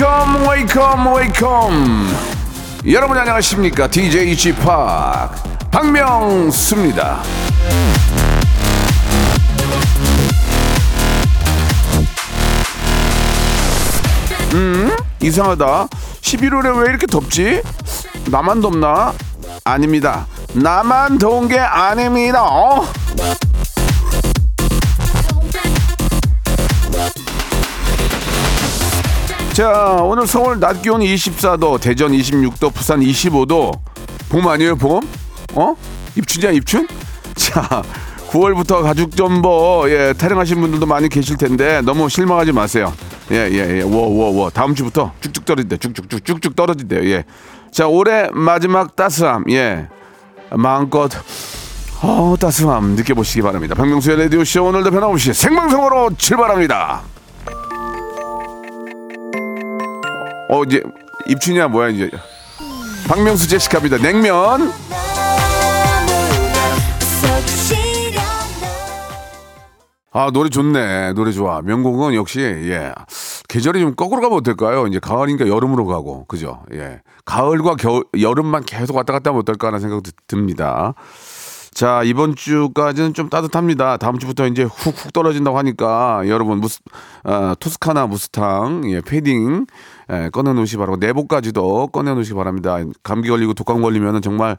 Welcome, welcome, welcome. 여러분 안녕하십니까? DJ p 박명수입니다. 이상하다. 11월에 왜 이렇게 덥지? 나만 덥나? 아닙니다. 나만 더운 게 아닙니다. 어? 자, 오늘 서울 낮 기온 24도, 대전 26도, 부산 25도. 봄 아니에요, 봄? 어? 입춘이야, 입춘? 자, 9월부터 가죽 점퍼 예, 타령하신 분들도 많이 계실 텐데 너무 실망하지 마세요. 예, 예, 예. 워, 워, 워. 다음 주부터 쭉쭉 떨어진대. 쭉쭉쭉 쭉쭉 떨어진대요. 예. 자, 올해 마지막 따스함. 예. 마음껏 어, 따스함 느껴보시기 바랍니다. 박명수의 라디오 쇼 오늘도 변함없이 생방송으로 출발합니다. 어, 이제 입춘이야 뭐야 이제. 박명수 제시카입니다. 냉면. 아 노래 좋네. 노래 좋아. 명곡은 역시 예. 계절이 좀 거꾸로 가면 어떨까요? 이제 가을이니까 여름으로 가고. 그죠? 예. 가을과 겨울 여름만 계속 왔다 갔다 하면 어떨까 하는 생각도 듭니다 자 이번 주까지는 좀 따뜻합니다 다음 주부터 이제 훅훅 떨어진다고 하니까 여러분 무스 아, 토스카나 무스탕 예 패딩 예, 꺼내 놓으시기 바라고 내복까지도 꺼내 놓으시기 바랍니다 감기 걸리고 독감 걸리면은 정말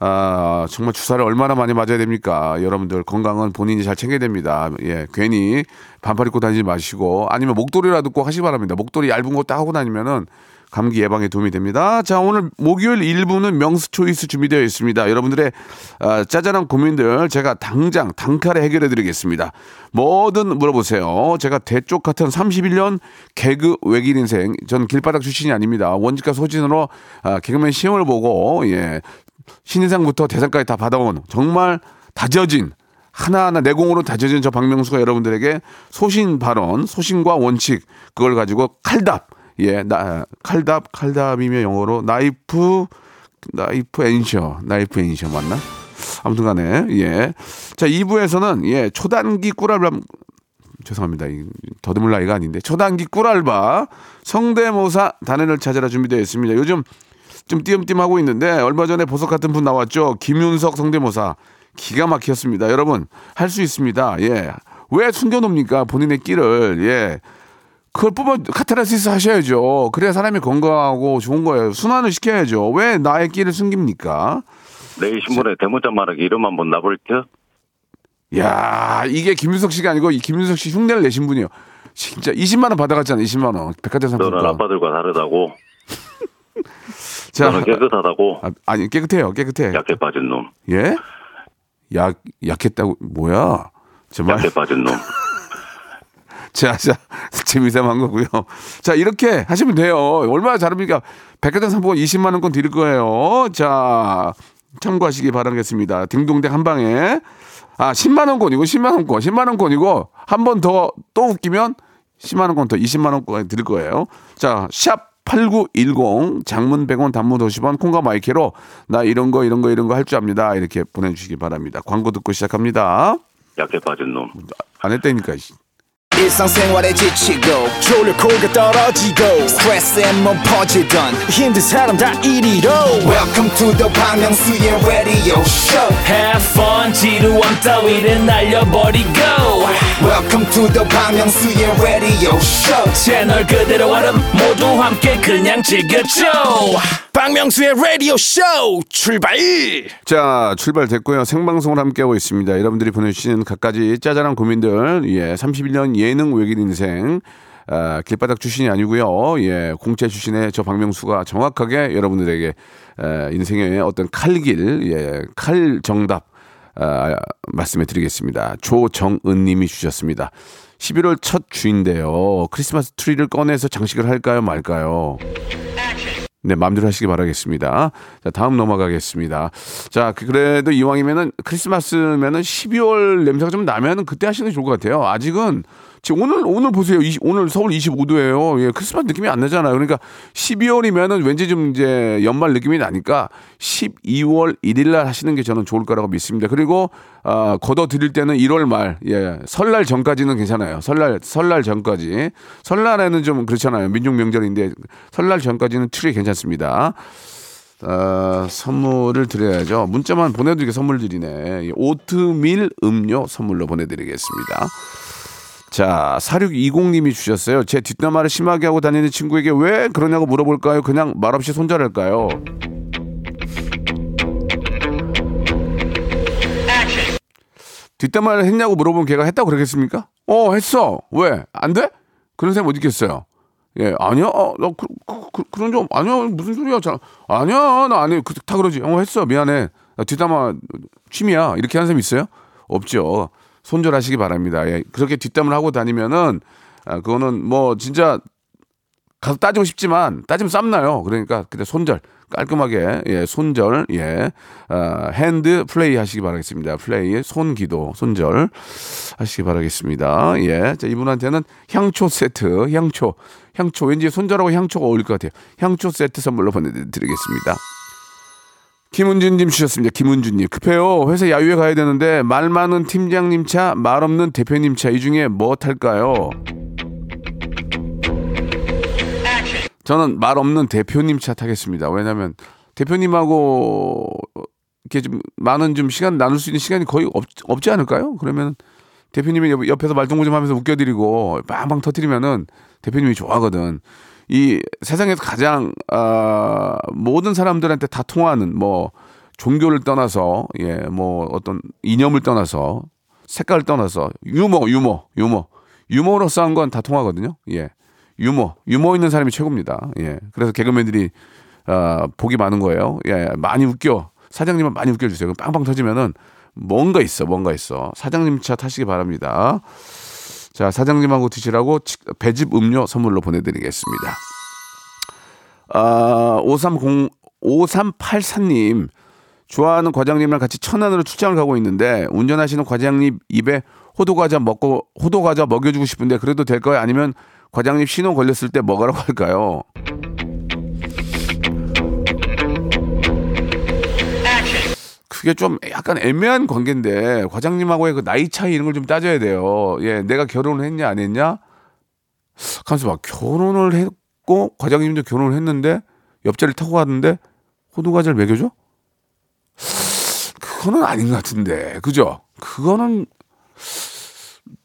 아, 정말 주사를 얼마나 많이 맞아야 됩니까? 여러분들 건강은 본인이 잘 챙겨야 됩니다. 예, 괜히 반팔 입고 다니지 마시고 아니면 목도리라도 꼭 하시기 바랍니다. 목도리 얇은 거 딱 하고 다니면은 감기 예방에 도움이 됩니다. 자, 오늘 목요일 1부는 명수 초이스 준비되어 있습니다. 여러분들의 아, 짜잘한 고민들 제가 당장 단칼에 해결해 드리겠습니다. 뭐든 물어보세요. 제가 대쪽 같은 31년 개그 외길 인생. 전 길바닥 출신이 아닙니다. 원칙과 소신으로 아, 개그맨 시험을 보고 예. 신인상부터 대상까지 다 받아온 정말 다져진 하나하나 내공으로 다져진 저 박명수가 여러분들에게 소신 발언, 소신과 원칙 그걸 가지고 칼답 예, 나 칼답 칼답이며 영어로 knife knife answer knife answer 맞나? 아무튼간에 예. 자 2부에서는 예 초단기 꿀알바 죄송합니다. 이 더듬을 나이가 아닌데 초단기 꿀알바 성대모사 단연을 찾아라 준비되어 있습니다. 요즘 좀 띄엄띄엄 하고 있는데 얼마 전에 보석 같은 분 나왔죠. 김윤석 성대모사 기가 막혔습니다. 여러분 할 수 있습니다. 예. 왜 숨겨놓습니까? 본인의 끼를 예. 그걸 뽑아 카타르시스 하셔야죠. 그래야 사람이 건강하고 좋은 거예요. 순환을 시켜야죠. 왜 나의 끼를 숨깁니까? 내일 신문에 대문자 말하기 이름 한번 나볼게요. 야 이게 김윤석 씨가 아니고 이 김윤석 씨 흉내를 내신 분이요. 진짜 20만 원 받아갔잖아. 20만 원. 백화점 너는 상품권. 아빠들과 다르다고. 자, 너는 깨끗하다고. 아, 아니 깨끗해요. 깨끗해. 약해 빠진 놈. 예? 약 약했다고 뭐야? 정말 약해 빠진 놈. 자, 자, 재미삼한 거고요. 자, 이렇게 하시면 돼요. 얼마나 잘합니까? 백화점 상품권 20만 원권 드릴 거예요. 자, 참고하시기 바라겠습니다. 딩동댕 한 방에 아, 10만 원권이고 10만 원권, 10만 원권이고 한 번 더 또 웃기면 10만 원권 더 20만 원권 드릴 거예요. 자, 샵 8910 장문 100원 단문 50원 콩과 마이케로 나 이런 거 이런 거 이런 거 할 줄 압니다. 이렇게 보내 주시기 바랍니다. 광고 듣고 시작합니다. 약해 빠진 놈. 안 했다니까. 씨. 일상생활에 지치고, 졸려 코가 떨어지고, 스트레스에 몸 퍼지던, 힘든 사람 다 이리로. welcome to the Bang Myung-soo's radio show Have fun 지루함 따위를 날려버리고 welcome to the Bang Myung-soo's radio show 채널 그대로 얼음 모두 함께 그냥 즐겨줘 박명수의 라디오 쇼 출발 자, 출발됐고요. 생방송을 함께하고 있습니다. 여러분들이 보내주신 갖가지 짜잘한 고민들, 예, 31년 예능 외길 인생, 아, 길바닥 출신이 아니고요. 예, 공채 출신의 저 박명수가 정확하게 여러분들에게 에, 인생의 어떤 칼길, 예, 칼 정답 아, 말씀해 드리겠습니다. 조정은 님이 주셨습니다. 11월 첫 주인데요. 크리스마스 트리를 꺼내서 장식을 할까요, 말까요? 네, 마음대로 하시기 바라겠습니다. 자, 다음 넘어가겠습니다. 자, 그- 그래도 이왕이면은 크리스마스면은 12월 냄새가 좀 나면은 그때 하시는 게 좋을 것 같아요. 아직은 지금 오늘 오늘 보세요. 20 오늘 서울 25도예요. 예, 크리스마스 느낌이 안 나잖아요. 그러니까 12월이면은 왠지 좀 이제 연말 느낌이 나니까 12월 1일 날 하시는 게 저는 좋을 거라고 믿습니다. 그리고 아, 걷어 드릴 때는 1월 말, 예, 설날 전까지는 괜찮아요. 설날 설날 전까지. 설날에는 좀 그렇잖아요. 민족 명절인데 설날 전까지는 트리 괜찮습니다. 아, 선물을 드려야죠. 문자만 보내드리게 선물 드리네. 이 오트밀 음료 선물로 보내드리겠습니다. 자, 4620님이 주셨어요. 제 뒷담화를 심하게 하고 다니는 친구에게 왜 그러냐고 물어볼까요? 그냥 말없이 손절할까요? 뒷담화를 했냐고 물어보면 걔가 했다고 그러겠습니까? 어, 했어. 왜? 안 돼? 그런 사람 어디 있겠어요? 예, 아니야, 어, 나 그, 그, 그, 런 좀, 아니야, 무슨 소리야, 잘, 아니야, 나안 해. 그, 다 그러지. 어, 했어, 미안해. 나 뒷담화 취미야. 이렇게 하는 사람 있어요? 없죠. 손절하시기 바랍니다. 예, 그렇게 뒷담을 하고 다니면은, 아, 그거는 뭐, 진짜, 가서 따지고 싶지만, 따지면 쌈나요. 그러니까, 그때 손절. 깔끔하게, 예, 손절, 예, 아, hand play 하시기 바라겠습니다. 플레이, 손기도, 손절 하시기 바라겠습니다. 예. 자, 이분한테는 향초 세트, 향초, 향초, 왠지 손절하고 향초가 어울릴 것 같아요. 향초 세트 선물로 보내드리겠습니다. 김은준님 주셨습니다. 김은준님. 급해요. 회사 야유회 가야 되는데 말 많은 팀장님 차, 말 없는 대표님 차 이 중에 뭐 탈까요? 저는 말 없는 대표님 차 타겠습니다. 왜냐하면 대표님하고 이렇게 좀 많은 좀 시간 나눌 수 있는 시간이 거의 없, 없지 않을까요? 그러면 대표님이 옆- 옆에서 말동무 좀 하면서 웃겨드리고 빵빵 터트리면은 대표님이 좋아하거든. 이 세상에서 가장 아, 모든 사람들한테 다 통하는 뭐 종교를 떠나서 예 뭐 어떤 이념을 떠나서 색깔을 떠나서 유머 유머 유머 유머로서 한건다 통하거든요. 예 유머 유머 있는 사람이 최고입니다. 예 그래서 개그맨들이 아, 복이 많은 거예요. 예 많이 웃겨 사장님은 많이 웃겨 주세요. 그럼 빵빵 터지면은 뭔가 있어 뭔가 있어 사장님 차 타시기 바랍니다. 자, 사장님하고 드시라고 치- 배즙 음료 선물로 보내드리겠습니다. 아, 530, 5384님. 좋아하는 과장님이랑 같이 천안으로 출장을 가고 있는데 운전하시는 과장님 입에 호두과자 먹고 호두과자 먹여주고 싶은데 그래도 될까요? 아니면 과장님 신호 걸렸을 때 먹으라고 할까요? 그게 좀 약간 애매한 관계인데 과장님하고의 그 나이 차이 이런 걸 좀 따져야 돼요. 예, 내가 결혼을 했냐 안 했냐? 가만있어 봐. 결혼을 했고 과장님도 결혼을 했는데 옆자리를 타고 갔는데 호두 과자를 먹여줘? 그거는 아닌 것 같은데, 그죠? 그거는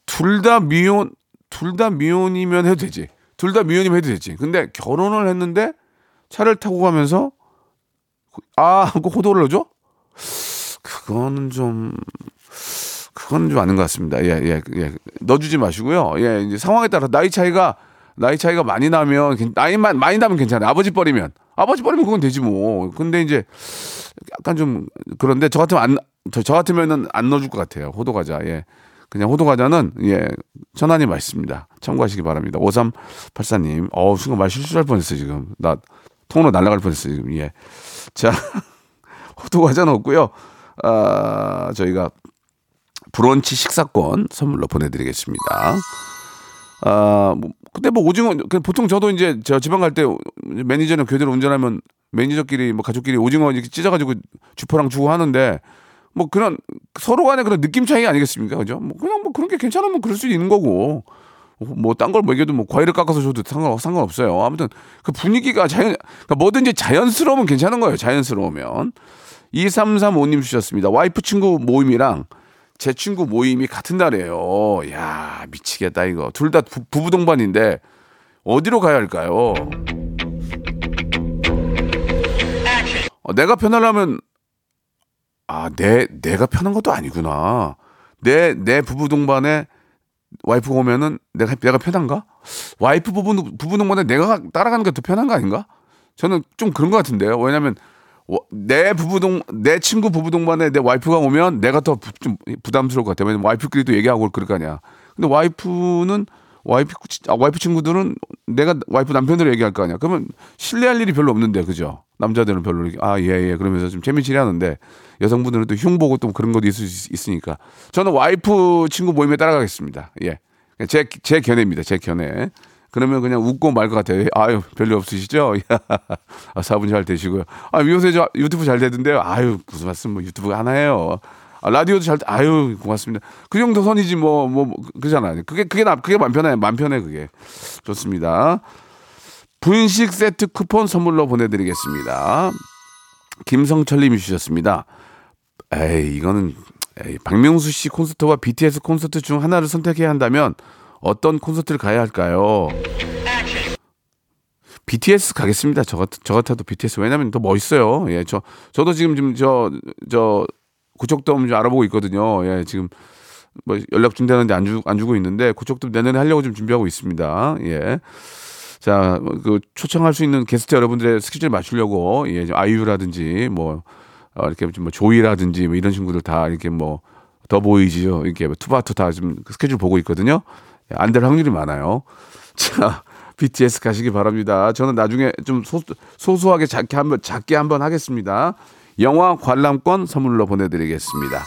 둘 다 미혼, 둘 다 미혼이면 해도 되지. 둘 다 미혼이면 해도 되지. 근데 결혼을 했는데 차를 타고 가면서 아, 그 호도를 넣어줘? 그거는 좀 그건 좀 아닌 것 같습니다. 예, 예, 예. 넣어주지 마시고요. 예, 이제 상황에 따라 나이 차이가 나이 차이가 많이 나면 괜- 나이만 많이 나면 괜찮아요. 아버지 뻘이면 아버지 뻘이면 그건 되지 뭐. 근데 이제 약간 좀 그런데 저 같으면 안, 저, 저 같으면은 안 넣어줄 것 같아요. 호두 과자. 예. 그냥 호두 과자는 예 천안이 맛있습니다. 참고하시기 바랍니다. 5384님. 어우 순간 말 실수할 뻔했어요 지금. 나 통으로 날아갈 뻔했어요 지금. 예. 자 호두 과자는 없고요. 아 저희가 브런치 식사권 선물로 보내드리겠습니다. 아, 뭐, 근데 뭐 오징어, 그 보통 저도 이제 저 지방 갈 때 매니저는 교대로 운전하면 매니저끼리 뭐 가족끼리 오징어 이렇게 찢어가지고 주포랑 주고 하는데 뭐 그런 서로 간의 그런 느낌 차이 아니겠습니까? 그죠? 뭐 그냥 뭐 그런 게 괜찮으면 그럴 수 있는 거고 뭐 딴 걸 먹여도 뭐 과일을 깎아서 줘도 상관 상관없어요. 아무튼 그 분위기가 자연 그러니까 뭐든지 자연스러우면 괜찮은 거예요. 자연스러우면 2335님 주셨습니다. 와이프 친구 모임이랑 제 친구 모임이 같은 날이에요. 야 미치겠다 이거. 둘 다 부부 동반인데 어디로 가야 할까요? 어, 내가 편하려면 아, 내 내가 편한 것도 아니구나. 내 내 부부 동반에 와이프가 오면은 내가 내가 편한가? 와이프 부부 부부 동반에 내가 따라가는 게 더 편한 거 아닌가? 저는 좀 그런 것 같은데요. 왜냐면 워- 내 부부동 내 친구 부부 동반에 내 와이프가 오면 내가 더 좀 부담스러울 것 같아요. 왜냐면 와이프끼리도 얘기하고 그럴 거 아니야. 근데 와이프는 와이프 아, 와이프 친구들은 내가 와이프 남편으로 얘기할 거 아니야. 그러면 신뢰할 일이 별로 없는데 그죠? 남자들은 별로 이렇게 아 예예 예, 그러면서 좀 재미지리 하는데 여성분들은 또 흉보고 또 그런 것도 있을 수 있- 있으니까 저는 와이프 친구 모임에 따라가겠습니다. 예 제, 제 견해입니다. 제 견해. 그러면 그냥 웃고 말 것 같아요. 아유, 별일 없으시죠? 아, 사분 잘 되시고요. 아, 요새 저 유튜브 잘 되던데요. 아유, 무슨 말씀, 뭐 유튜브 하나예요. 아, 라디오도 잘, 아유, 고맙습니다. 그 정도 선이지, 뭐, 뭐, 뭐 그잖아요. 그게, 그게 나, 그게 맘 편해, 맘 편해, 그게. 좋습니다. 분식 세트 쿠폰 선물로 보내드리겠습니다. 김성철님이 주셨습니다. 에이, 이거는, 에이, 박명수 씨 콘서트와 BTS 콘서트 중 하나를 선택해야 한다면 어떤 콘서트를 가야 할까요? BTS 가겠습니다. 저, 같, 저 같아도 BTS. 왜냐면 더 멋있어요. 예, 저, 저도 지금 좀 저, 저, 고척돔 좀 알아보고 있거든요. 예, 지금 뭐 연락 준다는데 안, 주, 안 주고 있는데 고척돔 내년에 하려고 좀 준비하고 있습니다. 예. 자, 그 초청할 수 있는 게스트 여러분들의 스케줄 맞추려고 예, 좀 아이유라든지 뭐 어, 이렇게 좀 뭐 조이라든지 뭐 이런 친구들 다 이렇게 뭐 더 보이지요. 이렇게 뭐 투바투 다좀 스케줄 보고 있거든요. 예, 안될 확률이 많아요. 자, BTS 가시기 바랍니다. 저는 나중에 좀 소, 소소하게 작게 한번 작게 한번 하겠습니다. 영화 관람권 선물로 보내드리겠습니다.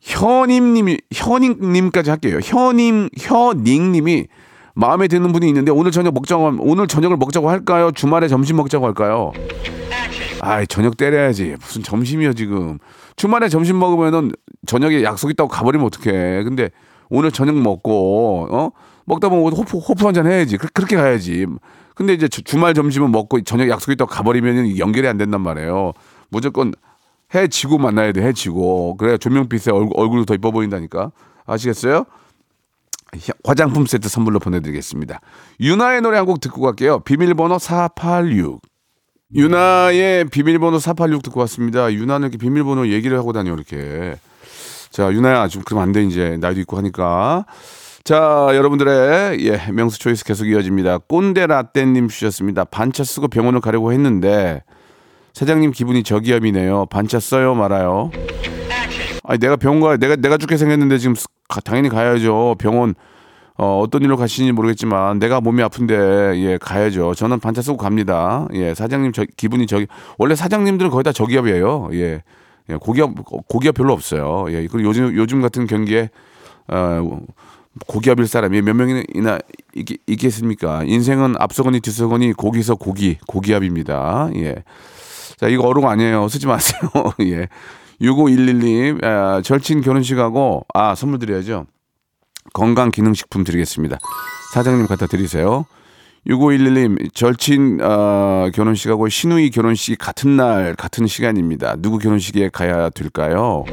현임님이 현임님까지 할게요. 현임 현닝님이 마음에 드는 분이 있는데 오늘 저녁 먹자고 오늘 저녁을 먹자고 할까요? 주말에 점심 먹자고 할까요? 아이 저녁 때려야지 무슨 점심이요 지금 주말에 점심 먹으면은 저녁에 약속 있다고 가버리면 어떡해 근데 오늘 저녁 먹고 어 먹다 보면 호프 호프 한잔 해야지 그, 그렇게 가야지 근데 이제 주, 주말 점심은 먹고 저녁 약속 있다고 가버리면 연결이 안 된단 말이에요 무조건 해지고 만나야 돼 해지고 그래야 조명빛에 얼굴, 얼굴도 더 이뻐 보인다니까 아시겠어요? 화장품 세트 선물로 보내드리겠습니다. 유나의 노래 한 곡 듣고 갈게요. 비밀번호 486. 유나의 비밀번호 486 듣고 왔습니다. 유나는 이렇게 비밀번호 얘기를 하고 다녀, 이렇게. 자, 유나야, 좀 그러면 안 돼, 이제. 나이도 있고 하니까. 자, 여러분들의, 예, 명수 초이스 계속 이어집니다. 꼰대 라떼님 주셨습니다. 반차 쓰고 병원을 가려고 했는데, 사장님 기분이 저기압이네요. 반차 써요, 말아요. 아니 내가 병원 가 내가 내가 죽게 생겼는데 지금 가, 당연히 가야죠. 병원 어, 어떤 일로 가시는지 모르겠지만 내가 몸이 아픈데 예 가야죠. 저는 반차 쓰고 갑니다. 예 사장님 저 기분이 저기 원래 사장님들은 거의 다 저기압이에요. 예, 예 고기압 고기압 별로 없어요. 예 그리고 요즘 요즘 같은 경기에 어, 고기압일 사람이 몇 명이나 있, 있겠습니까? 인생은 앞서거니 뒤서거니 고기서 고기 고기압입니다. 예. 자 이거 어록 아니에요. 쓰지 마세요. 예. 6511님, 아, 절친 결혼식하고, 아, 선물 드려야죠. 건강 기능식품 드리겠습니다. 사장님 갖다 드리세요. 6511님, 절친, 어, 결혼식하고 신우이 결혼식이 같은 날, 같은 시간입니다. 누구 결혼식에 가야 될까요?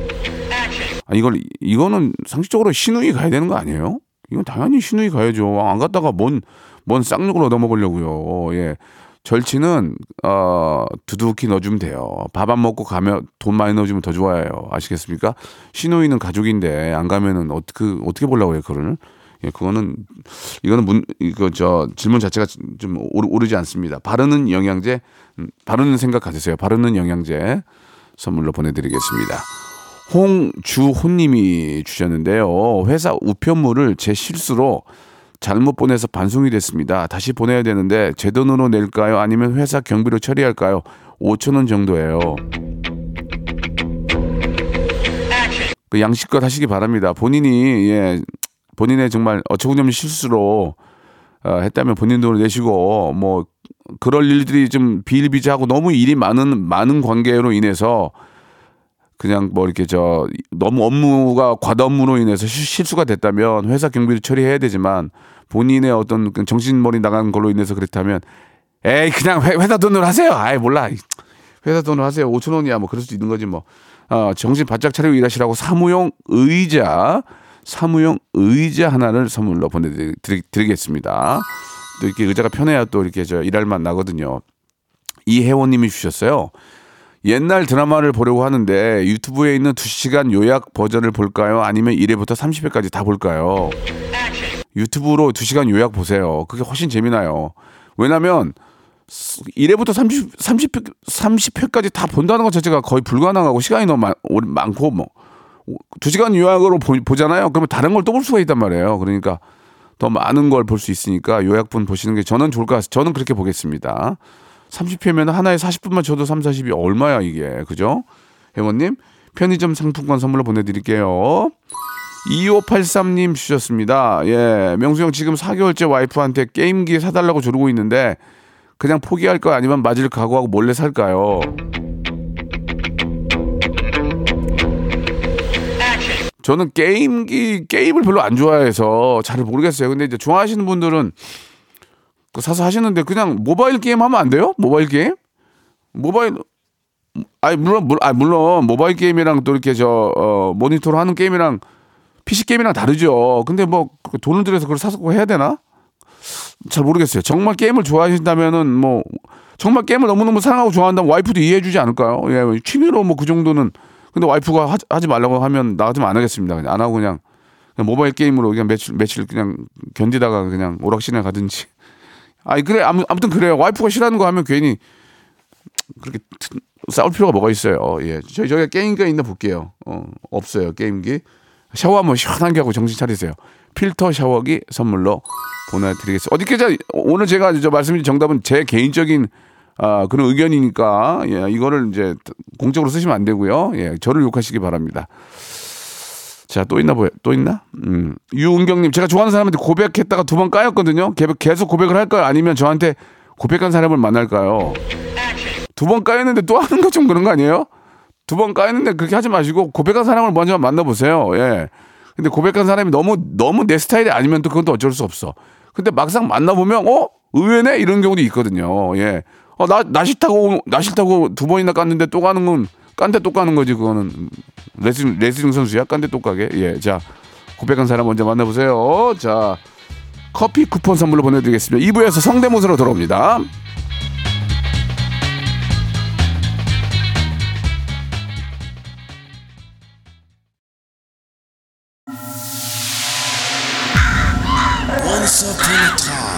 아, 이걸, 이거는 상식적으로 신우이 가야 되는 거 아니에요? 이건 당연히 신우이 가야죠. 안 갔다가 뭔, 뭔 쌍욕을 얻어먹으려고요. 예. 절친은 어 두둑히 넣어주면 돼요. 밥 안 먹고 가면 돈 많이 넣어주면 더 좋아요. 아시겠습니까? 신우이는 가족인데 안 가면은 어떻게 어떻게 보려고 해요 그거를? 예, 그거는 이거는 문 이거 저 질문 자체가 좀 오르, 오르지 않습니다. 바르는 영양제, 음, 바르는 생각 가지세요. 바르는 영양제 선물로 보내드리겠습니다. 홍주호님이 주셨는데요. 회사 우편물을 제 실수로 잘못 보내서 반송이 됐습니다. 다시 보내야 되는데 제 돈으로 낼까요? 아니면 회사 경비로 처리할까요? 5천 원 정도예요. 그 양식껏 하시기 바랍니다. 본인이 예 본인의 정말 어처구니없는 실수로 어, 했다면 본인 돈을 내시고 뭐 그럴 일들이 좀 비일비재하고 너무 일이 많은 많은 관계로 인해서 그냥 뭐 이렇게 저 너무 업무가 과다 업무로 인해서 실수가 됐다면 회사 경비를 처리해야 되지만 본인의 어떤 그 정신머리 나간 걸로 인해서 그렇다면 에이 그냥 회사 돈으로 하세요. 아이 몰라. 회사 돈으로 하세요. 5천 원이야 뭐 그럴 수도 있는 거지 뭐. 어, 정신 바짝 차리고 일하시라고 사무용 의자 사무용 의자 하나를 선물로 보내드리겠습니다. 또 이렇게 의자가 편해야 또 이렇게 저 일할 맛 나거든요. 이혜원님이 주셨어요. 옛날 드라마를 보려고 하는데 유튜브에 있는 2시간 요약 버전을 볼까요? 아니면 1회부터 30회까지 다 볼까요? 유튜브로 2시간 요약 보세요. 그게 훨씬 재미나요. 왜냐면 1회부터 30, 30회, 30회까지 다 본다는 것 자체가 거의 불가능하고 시간이 너무 많, 많고 뭐 2시간 요약으로 보, 잖아요 그러면 다른 걸 또 볼 수가 있단 말이에요. 그러니까 더 많은 걸 볼 수 있으니까 요약본 보시는 게 저는 좋을 것 같아요. 저는 그렇게 보겠습니다. 30회면 하나에 40분만 줘도 3, 40이 얼마야 이게. 그죠? 회원님 편의점 상품권 선물로 보내드릴게요. 2583님 주셨습니다. 예, 명수 형 지금 4개월째 와이프한테 게임기 사달라고 조르고 있는데 그냥 포기할까요? 아니면 맞을 각오하고 몰래 살까요? 저는 게임기 게임을 별로 안 좋아해서 잘 모르겠어요. 근데 이제 좋아하시는 분들은 그 사서 하시는데 그냥 모바일 게임 하면 안 돼요? 모바일 게임? 모바일 아니 물론 물, 아 물론 모바일 게임이랑 또 이렇게 저 어, 모니터로 하는 게임이랑 PC 게임이랑 다르죠. 근데 뭐 돈을 들여서 그걸 사서 해야 되나? 잘 모르겠어요. 정말 게임을 좋아하신다면은 뭐 정말 게임을 너무너무 사랑하고 좋아한다면 와이프도 이해해 주지 않을까요? 예, 취미로 뭐 그 정도는 근데 와이프가 하지, 하지 말라고 하면 나 같으면 안 하겠습니다. 그냥 안 하고 그냥, 그냥 모바일 게임으로 그냥 며칠 며칠 그냥 견디다가 그냥 오락실에 가든지. 아니 그래 아무, 아무튼 그래요. 와이프가 싫어하는 거 하면 괜히 그렇게 트- 싸울 필요가 뭐가 있어요. 예, 저희 저기 게임기가 있나 볼게요. 어 없어요 게임기. 샤워 한번 시원하게 하고 정신 차리세요. 필터 샤워기 선물로 보내드리겠습니다. 어디까지 오늘 제가 저 말씀드린 정답은 제 개인적인 아, 그런 의견이니까 예, 이거를 이제 공적으로 쓰시면 안 되고요. 예, 저를 욕하시기 바랍니다. 자, 또 있나 보여. 또 있나? 음. 유은경님, 제가 좋아하는 사람한테 고백했다가 두 번 까였거든요. 개- 계속 고백을 할까요? 아니면 저한테 고백한 사람을 만날까요? 두 번 까였는데 또 하는 거 좀 그런 거 아니에요? 두 번 까였는데 그렇게 하지 마시고 고백한 사람을 먼저 만나보세요. 예. 근데 고백한 사람이 너무 너무 내 스타일이 아니면 또 그건 또 어쩔 수 없어. 근데 막상 만나보면 어 의외네 이런 경우도 있거든요. 예. 어 나 나 싫다고 나 싫다고 두 번이나 깠는데 또 가는 건 깐데 또 까는 거지 그거는 레슬링 레슬링 선수야 깐데 또 까게. 예. 자 고백한 사람 먼저 만나보세요. 자 커피 쿠폰 선물로 보내드리겠습니다. 2부에서 성대모사로 돌아옵니다. Once upon a time.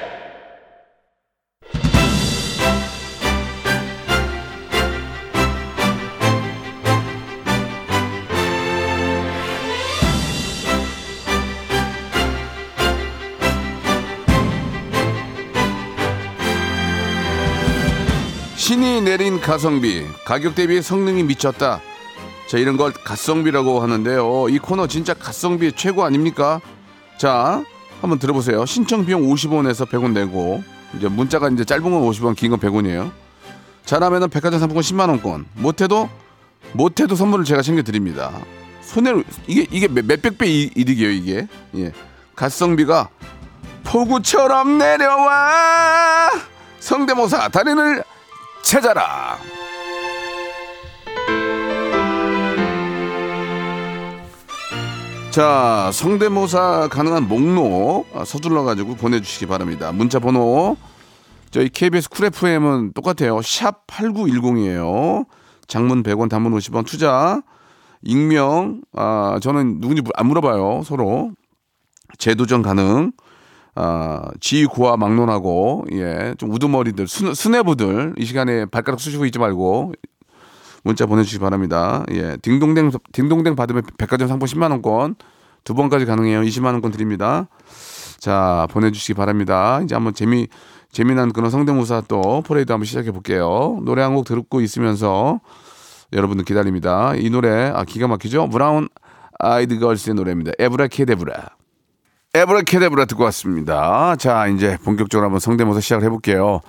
내린 가성비 가격 대비 성능이 미쳤다. 자 이런 걸 가성비라고 하는데요. 이 코너 진짜 가성비 최고 아닙니까? 자 한번 들어보세요. 신청 비용 50원에서 100원 내고 이제 문자가 이제 짧은 건 50원 긴 건 100원이에요. 잘하면은 백화점 상품권 10만 원권. 못해도 못해도 선물을 제가 챙겨 드립니다. 손해를 이게 이게 몇- 몇백 배 이- 이득이에요 이게? 예. 가성비가 폭우처럼 내려와! 성대모사 달인을 찾아라. 자, 성대모사 가능한 목록 아, 서둘러 가지고 보내주시기 바랍니다. 문자 번호 저희 KBS 쿨 FM은 똑같아요. 샵 8910이에요. 장문 100원, 단문 50원 투자. 익명, 아, 저는 누군지 안 물어봐요. 서로. 재도전 가능. 아, 지위고하 막론하고, 예, 좀 우두머리들, 수, 수뇌부들, 이 시간에 발가락 쑤시고 있지 말고, 문자 보내주시기 바랍니다. 예, 딩동댕, 딩동댕 받으면 백화점 상품 10만 원권, 두 번까지 가능해요. 20만 원권 드립니다. 자, 보내주시기 바랍니다. 이제 한번 재미, 재미난 그런 성대모사 또 퍼레이드 한번 시작해 볼게요. 노래 한 곡 듣고 있으면서 여러분들 기다립니다. 이 노래, 아, 기가 막히죠? 브라운 아이드 걸스의 노래입니다. 아브라카다브라. 아브라카다브라 듣고 왔습니다. 자, 이제 본격적으로 한번 성대모사 시작을 해볼게요.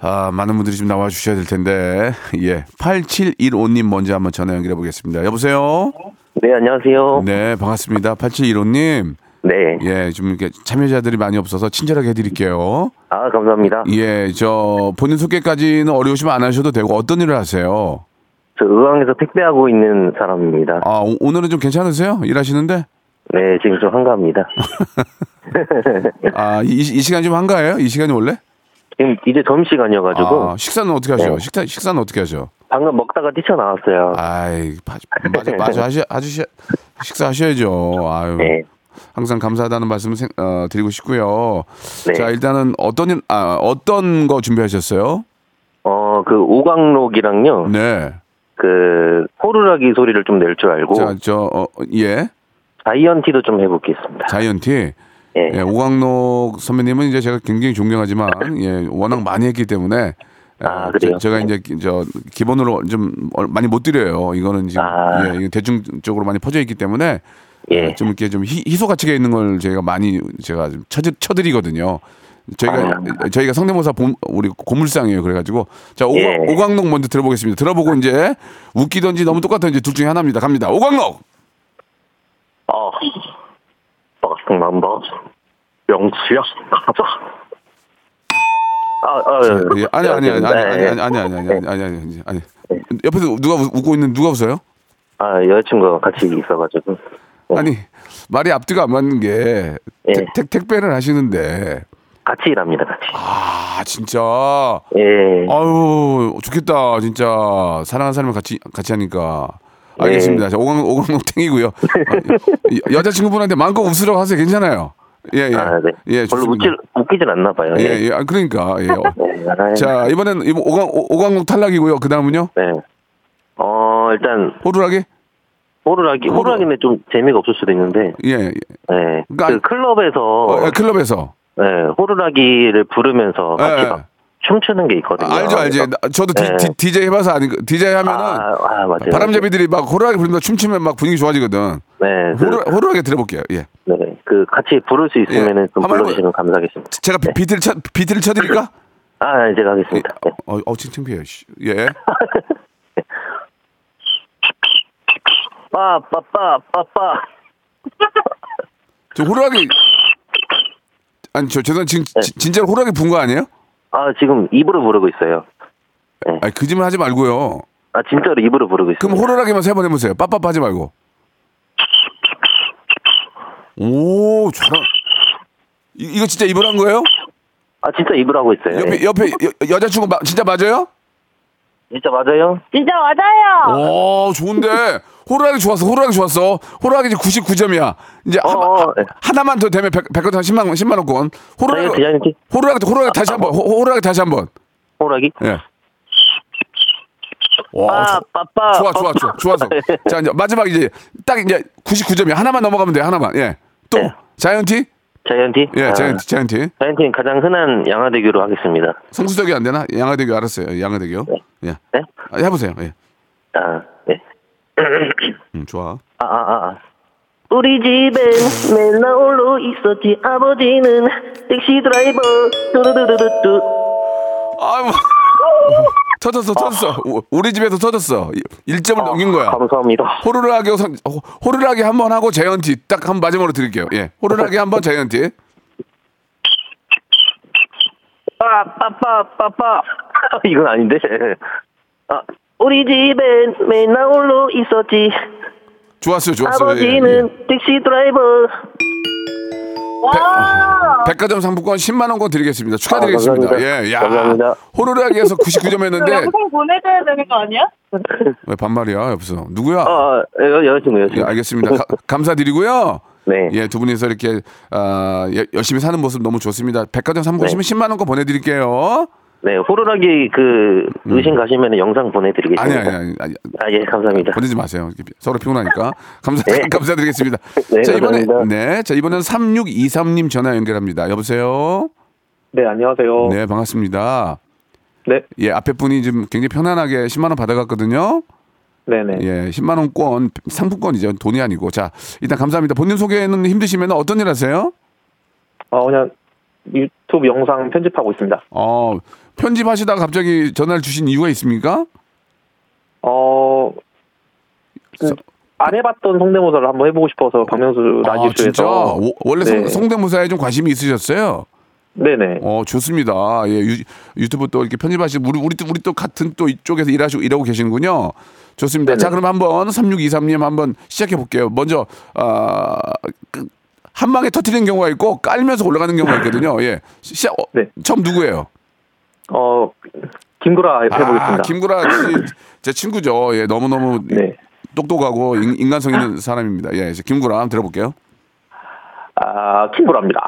아, 많은 분들이 좀 나와 주셔야 될 텐데. 예. 8715님 먼저 한번 전화 연결해 보겠습니다. 여보세요? 네, 안녕하세요. 네, 반갑습니다. 8715님. 네. 예, 좀 이렇게 참여자들이 많이 없어서 친절하게 해드릴게요. 아, 감사합니다. 예, 저, 본인 소개까지는 어려우시면 안 하셔도 되고, 어떤 일을 하세요? 저 의왕에서 택배하고 있는 사람입니다. 아, 오- 오늘은 좀 괜찮으세요? 일하시는데? 네, 지금 좀 한가합니다. 아, 이, 이 시간이 좀 한가해요? 이 시간이 원래? 지금 이제 점심시간이어가지고 아, 식사는 어떻게 하셔? 네. 식사, 식사는 어떻게 하셔? 방금 먹다가 뛰쳐나왔어요. 아이, 바- 맞아, 맞아, 하시, 아주 식사하셔야죠. 아유. 네. 항상 감사하다는 말씀 생, 어, 드리고 싶고요. 네. 자, 일단은 어떤 일, 아, 어떤 거 준비하셨어요? 어, 어, 그 오광록이랑요. 네. 그 호루라기 소리를 좀 낼 줄 알고 자, 저, 어, 예. 자이언티도 좀 해보겠습니다. 자이언티. 예. 예, 오광록 선배님은 이제 제가 굉장히 존경하지만, 예, 워낙 많이 했기 때문에. 아, 어, 그래요? 제, 가 이제 기- 저 기본으로 좀 얼- 많이 못 드려요. 이거는 지금 아. 예, 대중적으로 많이 퍼져 있기 때문에 예. 어, 좀 이렇게 좀 희, 희소 가치가 있는 걸 저희가 많이 제가 좀 쳐, 쳐드리거든요. 저희가 저희가 성대모사 본, 우리 고물상이에요. 그래가지고 자 오광, 예. 오광록 먼저 들어보겠습니다. 들어보고 이제 웃기던지 너무 똑같은지 둘 중에 하나입니다. 갑니다. 오광록. 어, 박승남바 영수야 가자. 아, 아, 예, 아니 아니 아니 아니 아니 네. 아니 아니 아니 아니 아니 아니 아니 옆에서 누가 우- 웃고 있는 누가 웃어요? 아, 여자친구가 같이 있어가지고. 아니 말이 앞뒤가 안 맞는 게 예. 택, 택, 택배를 하시는데 같이 일합니다, 같이. 아 진짜 예. 아유 좋겠다 진짜 사랑하는 사람을 같이 같이 하니까 네. 알겠습니다. 자, 오강 오강록탱이고요. 어, 여자친구분한테 마음껏 웃으라고 하세요. 괜찮아요. 예 예. 아, 네. 예 별로. 웃질, 웃기진 않나 봐요. 예, 예. 예. 아, 그러니까 예. 어. 네. 자 이번엔 이번 오강 오- 오강록 탈락이고요. 그 다음은요 네. 어, 일단, 호루라기 호루라기, 호루- 호루라기는 좀 재미가 없을 수도 있는데, 예. 예. 네. 그러니까 그 클럽에서, 어, 예, 클럽에서 네, 호루라기를 부르면서 같이 예, 막 춤추는 게 있거든요. 아, 알죠 알죠. 나- 저도 디, 네. 디, DJ 해봐서 아니까 DJ 하면은 아, 아, 맞아요. 바람잡이들이 막 호루라기 부르면서 춤추면 막 분위기 좋아지거든. 네, 그, 호루, 호루라기 들어볼게요. 예. 네, 그 같이 부를 수 있으면은 예. 좀 불러주시면 감사하겠습니다. 제가 비- 비트를 쳐 비트를 쳐드릴까? 아, 네, 제가 하겠습니다. 네. 어, 어, 진짜 창피해요. 씨. 예. 빠, 빠, 빠, 빠, 빠. 저 호루라기 아니 저 죄송 지금 네. 지- 진짜로 호루라기 분 거 아니에요? 아, 지금 입으로 부르고 있어요. 아니 거짓말 하지 말고요. 아, 진짜로 입으로 부르고 있어요. 그럼 호루라기만 세 번 해보세요. 빠빠빠 하지 말고. 오 잘하. 이, 이거 진짜 입을 한 거예요? 아, 진짜 입으로 하고 있어요. 옆에 예. 옆에 여, 자친구 진짜 맞아요? 진짜 맞아요? 진짜 맞아요. 오 좋은데 호루라기 좋았어. 호루라기 좋았어. 호루라기 이제 99점이야. 이제 어, 하, 어, 네. 하나만 더 되면 백, 백화점 10만 원 10만 원권. 호루라기 자이언티, 자이언티. 호루라기 호루라기 다시 한 번 호- 호루라기 다시 한 번. 호루라기? 예. 와, 빠, 좋- 빠, 빠. 좋아, 좋아, 좋아, 좋아서. 자, 이제 마지막 이제 딱 이제 99점이 하나만 넘어가면 돼, 하나만. 예. 또 네. 자이언티? 자이언티? 예, 아, 자이언티, 자이언티. 자이언티는 가장 흔한 양화대교로 하겠습니다. 성수덕이 안 되나? 양화대교 알았어요. 양화대교. 예. 네? 아, 해보세요. 예. 아, 네. 음, 좋아. 아, 아, 아, 아. 우리 집엔 맨날 홀로 있었지 아버지는 택시 드라이버 뚜루루루뚜 아유. 터졌어, 터졌어. 우- 우리 집에서 터졌어. 1점을 넘긴 거야. 아, 감사합니다. 호루라기 호- 호루라기 한 번 하고 자이언티 딱 한 마지막으로 드릴게요. 예. 호루라기 한 번 자이언티. 빠빠빠빠빠 이건 아닌데 아 우리 집엔 맨날 홀로 있었지 좋았어요, 좋았어요. 예, 예. 아버지는 택시 드라이버 백 화점 상품권 10만 원권 드리겠습니다. 축하드리겠습니다. 아, 감사합니다. 예, 야. 감사합니다. 호루라기에서 99점 했는데 영상 보내줘야 되는 거 아니야? 왜 반말이야 옆에서 누구야? 아 여, 여자친구 예, 여자친구 알겠습니다. 가- 감사드리고요. 네. 예, 두 분이서 이렇게 아, 예, 열심히 사는 모습 너무 좋습니다. 백화점 상품권 네. 10만 원권 보내드릴게요. 네 호루라기 그 의심 가시면 영상 보내드리겠습니다 음. 아니 아니 아니, 아니 아 예 감사합니다 보내지 마세요. 서로 피곤하니까 감사 네. 감사드리겠습니다. 네, 자 이번에 감사합니다. 네, 자 이번엔 3623님 전화 연결합니다. 여보세요. 네, 안녕하세요. 네, 반갑습니다. 네, 예, 앞에 분이 좀 굉장히 편안하게 10만 원 받아갔거든요. 네네. 예, 10만 원권 상품권이죠. 돈이 아니고. 자, 일단 감사합니다. 본인 소개는 힘드시면 어떤 일 하세요? 어, 그냥 유튜브 영상 편집하고 있습니다. 어, 편집하시다가 갑자기 전화를 주신 이유가 있습니까? 어, 그, 안 해봤던 성대모사를 한번 해보고 싶어서 박명수 아, 라디오쇼에서. 진짜? 오- 원래 성- 네. 성 대모사에 좀 관심이 있으셨어요? 네네. 어, 좋습니다. 예, 유, 유튜브 또 이렇게 편집하시고, 우리, 우리, 또- 우리 또 같은 또 이쪽에서 일하시고, 일하고 계시는군요. 좋습니다. 네네. 자, 그럼 한번 3623님 한번 시작해 볼게요. 먼저, 아, 그, 한 방에 터트리는 경우가 있고, 깔면서 올라가는 경우가 있거든요. 예. 시작, 어, 네. 처음 누구예요? 어, 김구라 해보겠습니다. 아, 김구라 씨, 제 친구죠. 예, 너무 너무 네. 똑똑하고 인, 인간성 있는 사람입니다. 예, 이제 김구라 한번 들어볼게요. 아, 아, 킹브라입니다.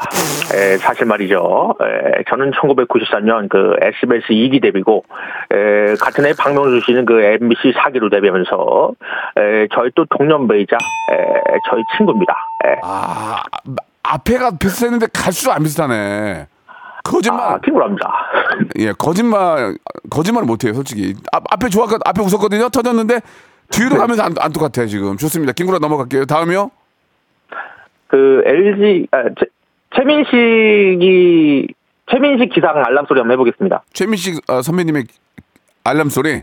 에, 사실 말이죠. 에, 저는 1994년 그 SBS 2기 데뷔고, 에, 같은 해 박명수 씨는 그 MBC 4기로 데뷔하면서, 에, 저희 또 동년배이자, 에, 저희 친구입니다. 에. 아, 앞에가 비슷했는데 갈수록 안 비슷하네. 거짓말. 아, 킹브라입니다. 예, 거짓말, 거짓말 못해요, 솔직히. 앞, 앞에 좋았거 앞에 웃었거든요? 터졌는데, 뒤로 가면서 안, 안 똑같아요, 지금. 좋습니다. 김구라 넘어갈게요. 다음이요? 그 LG, 아, 최, 최민식이, 최민식 기상 알람 소리 한번 해보겠습니다. 최민식 어, 선배님의 알람 소리?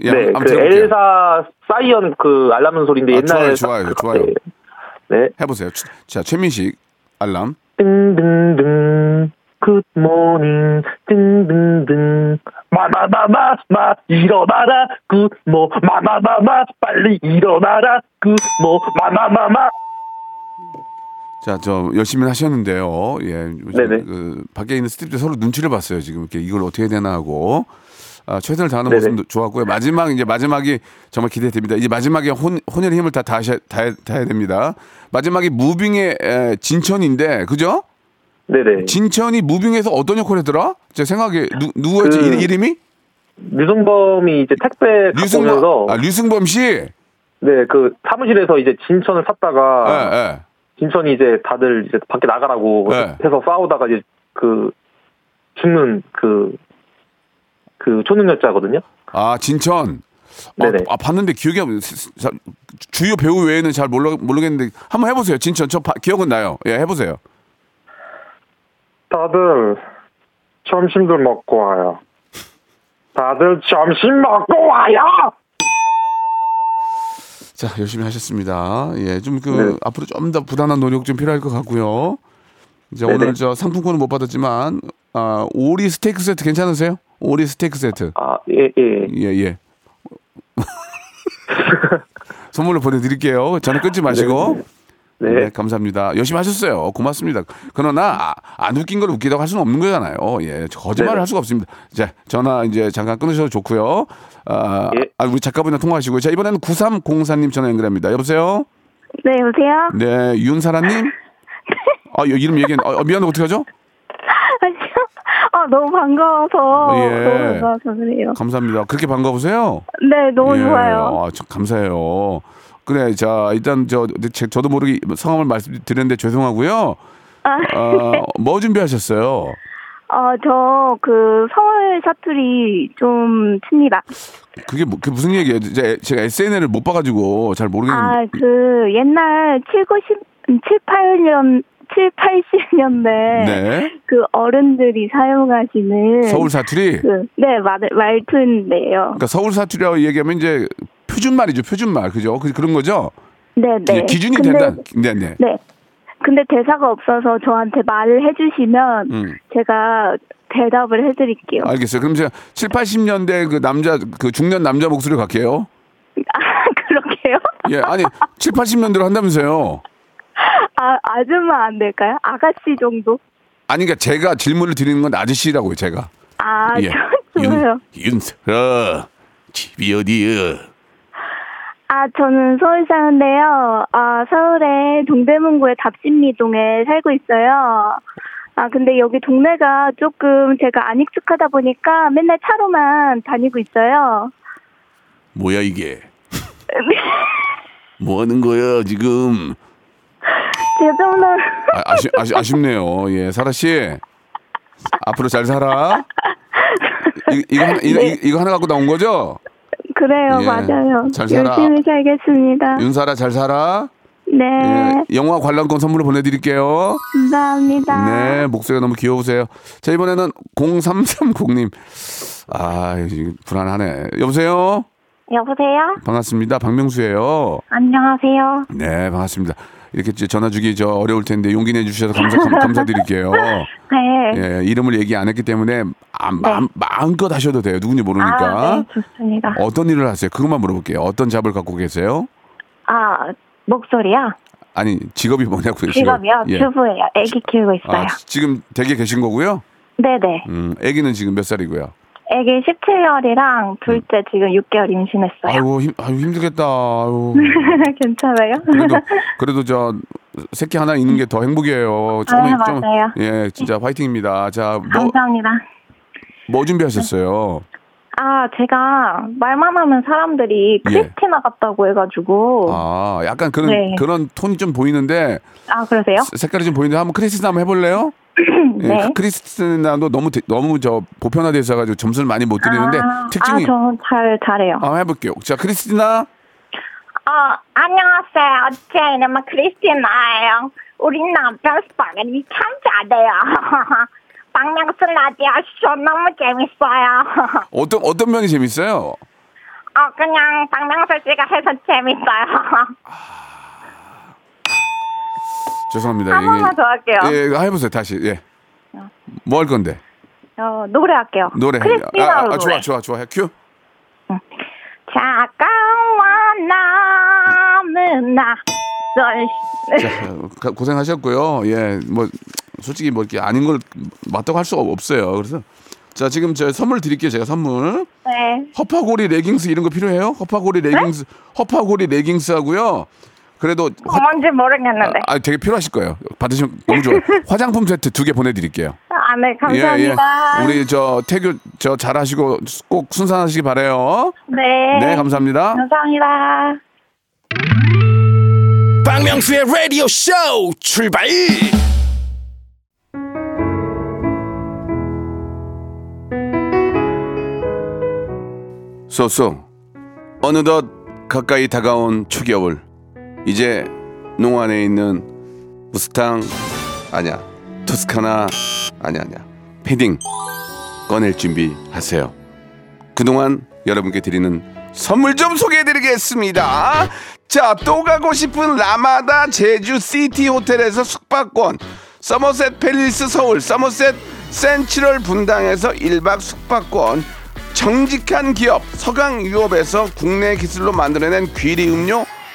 예, 네, 그 들어볼게요. 엘사 사이언 그 알람 소리인데 아, 옛날에. 좋아요, 좋아요, 딱 좋아요. 네. 네. 해보세요. 추- 자, 최민식 알람. 띵등등 굿모닝 띵등등 마마마마 마 일어나라 굿모 마마마마 빨리 일어나라 굿모 마마마마 자, 저 열심히 하셨는데요. 예, 네네. 그 밖에 있는 스태프들 서로 눈치를 봤어요. 지금 이렇게 이걸 어떻게 해야 되나 하고 아, 최선을 다하는 네네. 모습도 좋았고요. 마지막 이제 마지막이 정말 기대됩니다. 이제 마지막에 혼 혼혈의 힘을 다 다하셔 다해, 다해야 됩니다. 마지막이 무빙의 에, 진천인데 그죠? 네네 진천이 무빙에서 어떤 역할을 했더라? 제 생각에 누 누구였지 그- 이- 이름이? 류승범이 이제 택배 류승범 아 류승범 씨. 예, 네그 사무실에서 이제 진천을 샀다가 예. 진천이 이제 다들 이제 밖에 나가라고 네. 해서 싸우다가 이제 그 죽는 그 그 초능력자거든요. 아 진천. 아, 네네. 아, 봤는데 기억이 안 자, 주요 배우 외에는 잘 몰라 모르겠는데 한번 해보세요. 진천 저 바- 기억은 나요. 예 해보세요. 다들 점심들 먹고 와요. 다들 점심 먹고 와요. 자 열심히 하셨습니다. 예 좀그 네. 앞으로 좀 더 부단한 노력 좀 필요할 것 같고요. 이제 네네. 오늘 저 상품권은 못 받았지만 아 오리 스테이크 세트 괜찮으세요? 오리 스테이크 세트. 아, 예, 예. 예 예. 선물로 보내드릴게요. 전화 끊지 마시고. 네. 네, 감사합니다. 열심히 하셨어요. 고맙습니다. 그러나 아, 안 웃긴 걸 웃기다고 할 수는 없는 거잖아요. 예, 거짓말을 네네. 할 수가 없습니다. 자, 전화 이제 잠깐 끊으셔도 좋고요. 아, 예. 아, 우리 작가분이랑 통화하시고요. 자, 이번에는 9304님 전화 연결합니다. 여보세요? 네, 여보세요? 네, 윤사라님? 아, 여- 이름 얘기, 아, 미안해, 어떡하죠? 아, 너무 반가워서. 예. 너무 반가워서 그래요. 감사합니다. 그렇게 반가우세요? 네, 너무 예, 좋아요. 아, 참 감사해요. 그래, 자, 일단 저, 제- 저도 모르게 성함을 말씀드렸는데 죄송하고요. 아, 어, 뭐 준비하셨어요? 어, 저, 그, 서울 사투리 좀 칩니다. 그게, 뭐- 그게 무슨 얘기예요? 제가, 제가 SNL을 못 봐가지고 잘 모르겠는데. 아, 그, 옛날 7, 90, 7, 8년, 7, 80년대. 네. 그 어른들이 사용하시는. 서울 사투리? 그, 네, 말, 말투인데요. 그러니까 서울 사투리라고 얘기하면 이제 표준말이죠, 표준말. 그죠? 그- 그런 거죠? 네, 네. 기준이 근데- 된다. 네, 네. 네. 근데 대사가 없어서 저한테 말을 해주시면 음. 제가 대답을 해드릴게요. 알겠어요. 그럼 제가 7, 80년대 그 남자, 그 중년 남자 목소리로 갈게요. 아, 그렇게요? 예, 아니, 7, 80년대로 한다면서요. 아, 아줌마 안 될까요? 아가씨 정도? 아니, 그러니까 제가 질문을 드리는 건 아저씨라고요, 제가. 아, 예. 윤, 윤서, 집이 어디여? 아, 저는 서울 사는데요. 아, 서울의 동대문구의 답심리동에 살고 있어요. 아, 근데 여기 동네가 조금 제가 안 익숙하다 보니까 맨날 차로만 다니고 있어요. 뭐야, 이게? 뭐 하는 거야, 지금? 좀 아, 아쉽, 아쉽, 아쉽네요. 예, 사라 씨. 앞으로 잘 살아. 이, 이거, 하나, 이, 네. 이거 하나 갖고 나온 거죠? 그래요, 예, 맞아요. 잘 살아. 열심히 살겠습니다. 윤사라 잘 살아. 네, 예, 영화 관람권 선물로 보내드릴게요. 감사합니다. 네, 목소리가 너무 귀여우세요. 자, 이번에는 0330님. 아, 불안하네. 여보세요? 여보세요? 반갑습니다. 박명수예요 안녕하세요. 네, 반갑습니다. 이렇게 전화 주기 저 어려울 텐데 용기 내주셔서 감사, 감, 감사드릴게요. 네. 예, 이름을 얘기 안 했기 때문에 아, 마음, 마음껏 하셔도 돼요. 누군지 모르니까. 아, 네, 좋습니다. 어떤 일을 하세요? 그것만 물어볼게요. 어떤 잡을 갖고 계세요? 아, 목소리요? 아니, 직업이 뭐냐고요? 직업이요? 예. 주부예요. 아기 키우고 있어요. 아, 지금 댁에 계신 거고요? 네네. 음, 아기는 지금 몇 살이고요? 아기 17개월이랑 둘째 지금 6개월 임신했어요. 아이고, 힘, 아이고 힘들겠다. 아이고. 괜찮아요? 그래도, 그래도 저, 새끼 하나 있는 게 더 행복이에요. 좀, 네, 맞아요. 예, 진짜 화이팅입니다. 자, 뭐, 감사합니다. 뭐 준비하셨어요? 아, 제가 말만 하면 사람들이 예. 크리스티나 같다고 해가지고. 아, 약간 그런 네. 그런 톤이 좀 보이는데 아, 그러세요? 세- 색깔이 좀 보이는데 한번 크리스티나 한번 해볼래요? 예, 네. 크리스티나도 너무 대- 너무 저 보편화돼 있어가지고 점수를 많이 못 드리는데 아, 특징이 아, 저잘 잘해요. 아, 해볼게요. 자, 크리스티나. 어, 안녕하세요. 제 이름은 크리스티나예요. 우리 남편 스파게티 참 잘해요. 박명수 라디오 쇼 너무 재밌어요. 어떤 어떤 면이 재밌어요? 어, 그냥 박명수 씨가 해서 재밌어요. 죄송합니다. 한 번만 더 할게요. 예, 해보세요. 다시. 예. 뭐 할 건데? 어, 노래 할게요. 노래. 크리스티나 아, 아, 노래. 좋아, 좋아, 좋아. 큐. 차가워 남은 나. 자, 가- 고생하셨고요. 예, 뭐 솔직히 뭐 이렇게 아닌 걸 맞다고 할 수가 없어요. 그래서 자 지금 저 선물 드릴게요. 제가 선물 네. 허파고리 레깅스 이런 거 필요해요? 허파고리 레깅스, 허파고리 레깅스 하고요. 그래도 화, 뭔지 모르겠는데. 아, 되게 필요하실 거예요. 받으시면 너무 좋아요. 화장품 세트 두 개 보내드릴게요. 아, 네, 감사합니다. 우리 저 태교 저 잘하시고 꼭 순산하시기 바래요. 네. 네, 감사합니다. 감사합니다. 박명수의 라디오 쇼 출발 쏘쏘 어느덧 가까이 다가온 추겨울 이제 농안에 있는 무스탕 아니야 토스카나 아니야 아니야 패딩 꺼낼 준비하세요. 그동안 여러분께 드리는 선물 좀 소개해드리겠습니다. 자 또 가고 싶은 라마다 제주 시티 호텔에서 숙박권. 서머셋 팰리스 서울 서머셋 센트럴 분당에서 1박 숙박권. 정직한 기업 서강유업에서 국내 기술로 만들어낸 귀리 음료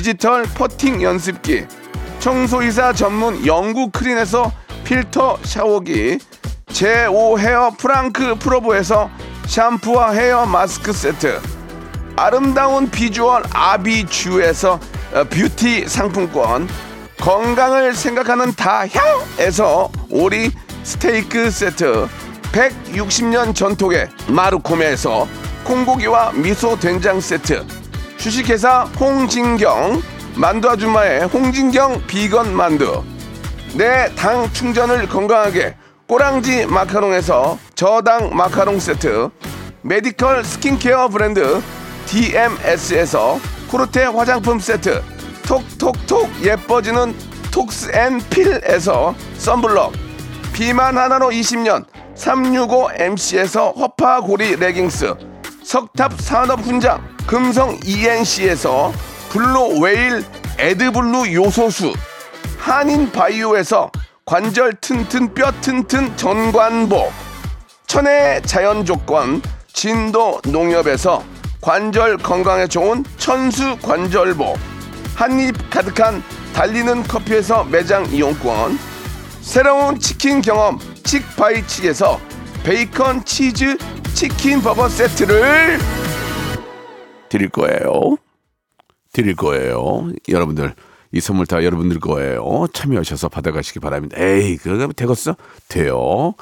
디지털 퍼팅 연습기 청소이사 전문 영구 크린에서 필터 샤워기 제5 헤어 프랑크 프로보에서 샴푸와 헤어 마스크 세트 아름다운 비주얼 아비주에서 어, 뷰티 상품권 건강을 생각하는 다향에서 오리 스테이크 세트 160년 전통의 마루코메에서 콩고기와 미소 된장 세트 주식회사 홍진경 만두 아줌마의 홍진경 비건 만두. 내 당 충전을 건강하게 꼬랑지 마카롱에서 저당 마카롱 세트. medical 스킨케어 브랜드 DMS에서 코르테 화장품 세트. 톡톡톡 예뻐지는 톡스앤필에서 썬블럭. 비만 하나로 20년 365MC에서 허파고리 레깅스 석탑 산업 훈장 금성 ENC에서 블루 웨일 에드블루 요소수 한인 바이오에서 관절 튼튼 뼈 튼튼 전관보 천혜 자연 조건 진도 농협에서 관절 건강에 좋은 천수 관절보 한입 가득한 달리는 커피에서 매장 이용권 새로운 치킨 경험 칙바이칙에서 베이컨 치즈 치킨 버거 세트를 드릴 거예요. 드릴 거예요. 여러분들 이 선물 다 여러분들 거예요. 참여하셔서 받아가시기 바랍니다. 에이 그거 되겠어? 돼요.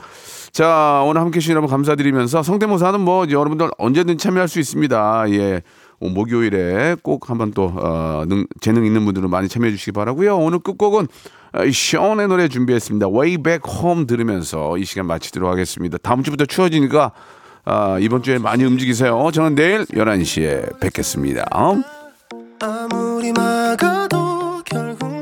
자 오늘 함께 해주신 여러분 감사드리면서 성대모사는 뭐 여러분들 언제든 참여할 수 있습니다. 예. 어, 목요일에 꼭 한번 또 어, 능, 재능 있는 분들은 많이 참여해 주시기 바라고요. 오늘 끝곡은 어, 시온의 노래 준비했습니다. Way Back Home 들으면서 이 시간 마치도록 하겠습니다. 다음 주부터 추워지니까 아, 이번 주에 많이 움직이세요. 저는 내일 11시에 뵙겠습니다. 아무리 막아도 결국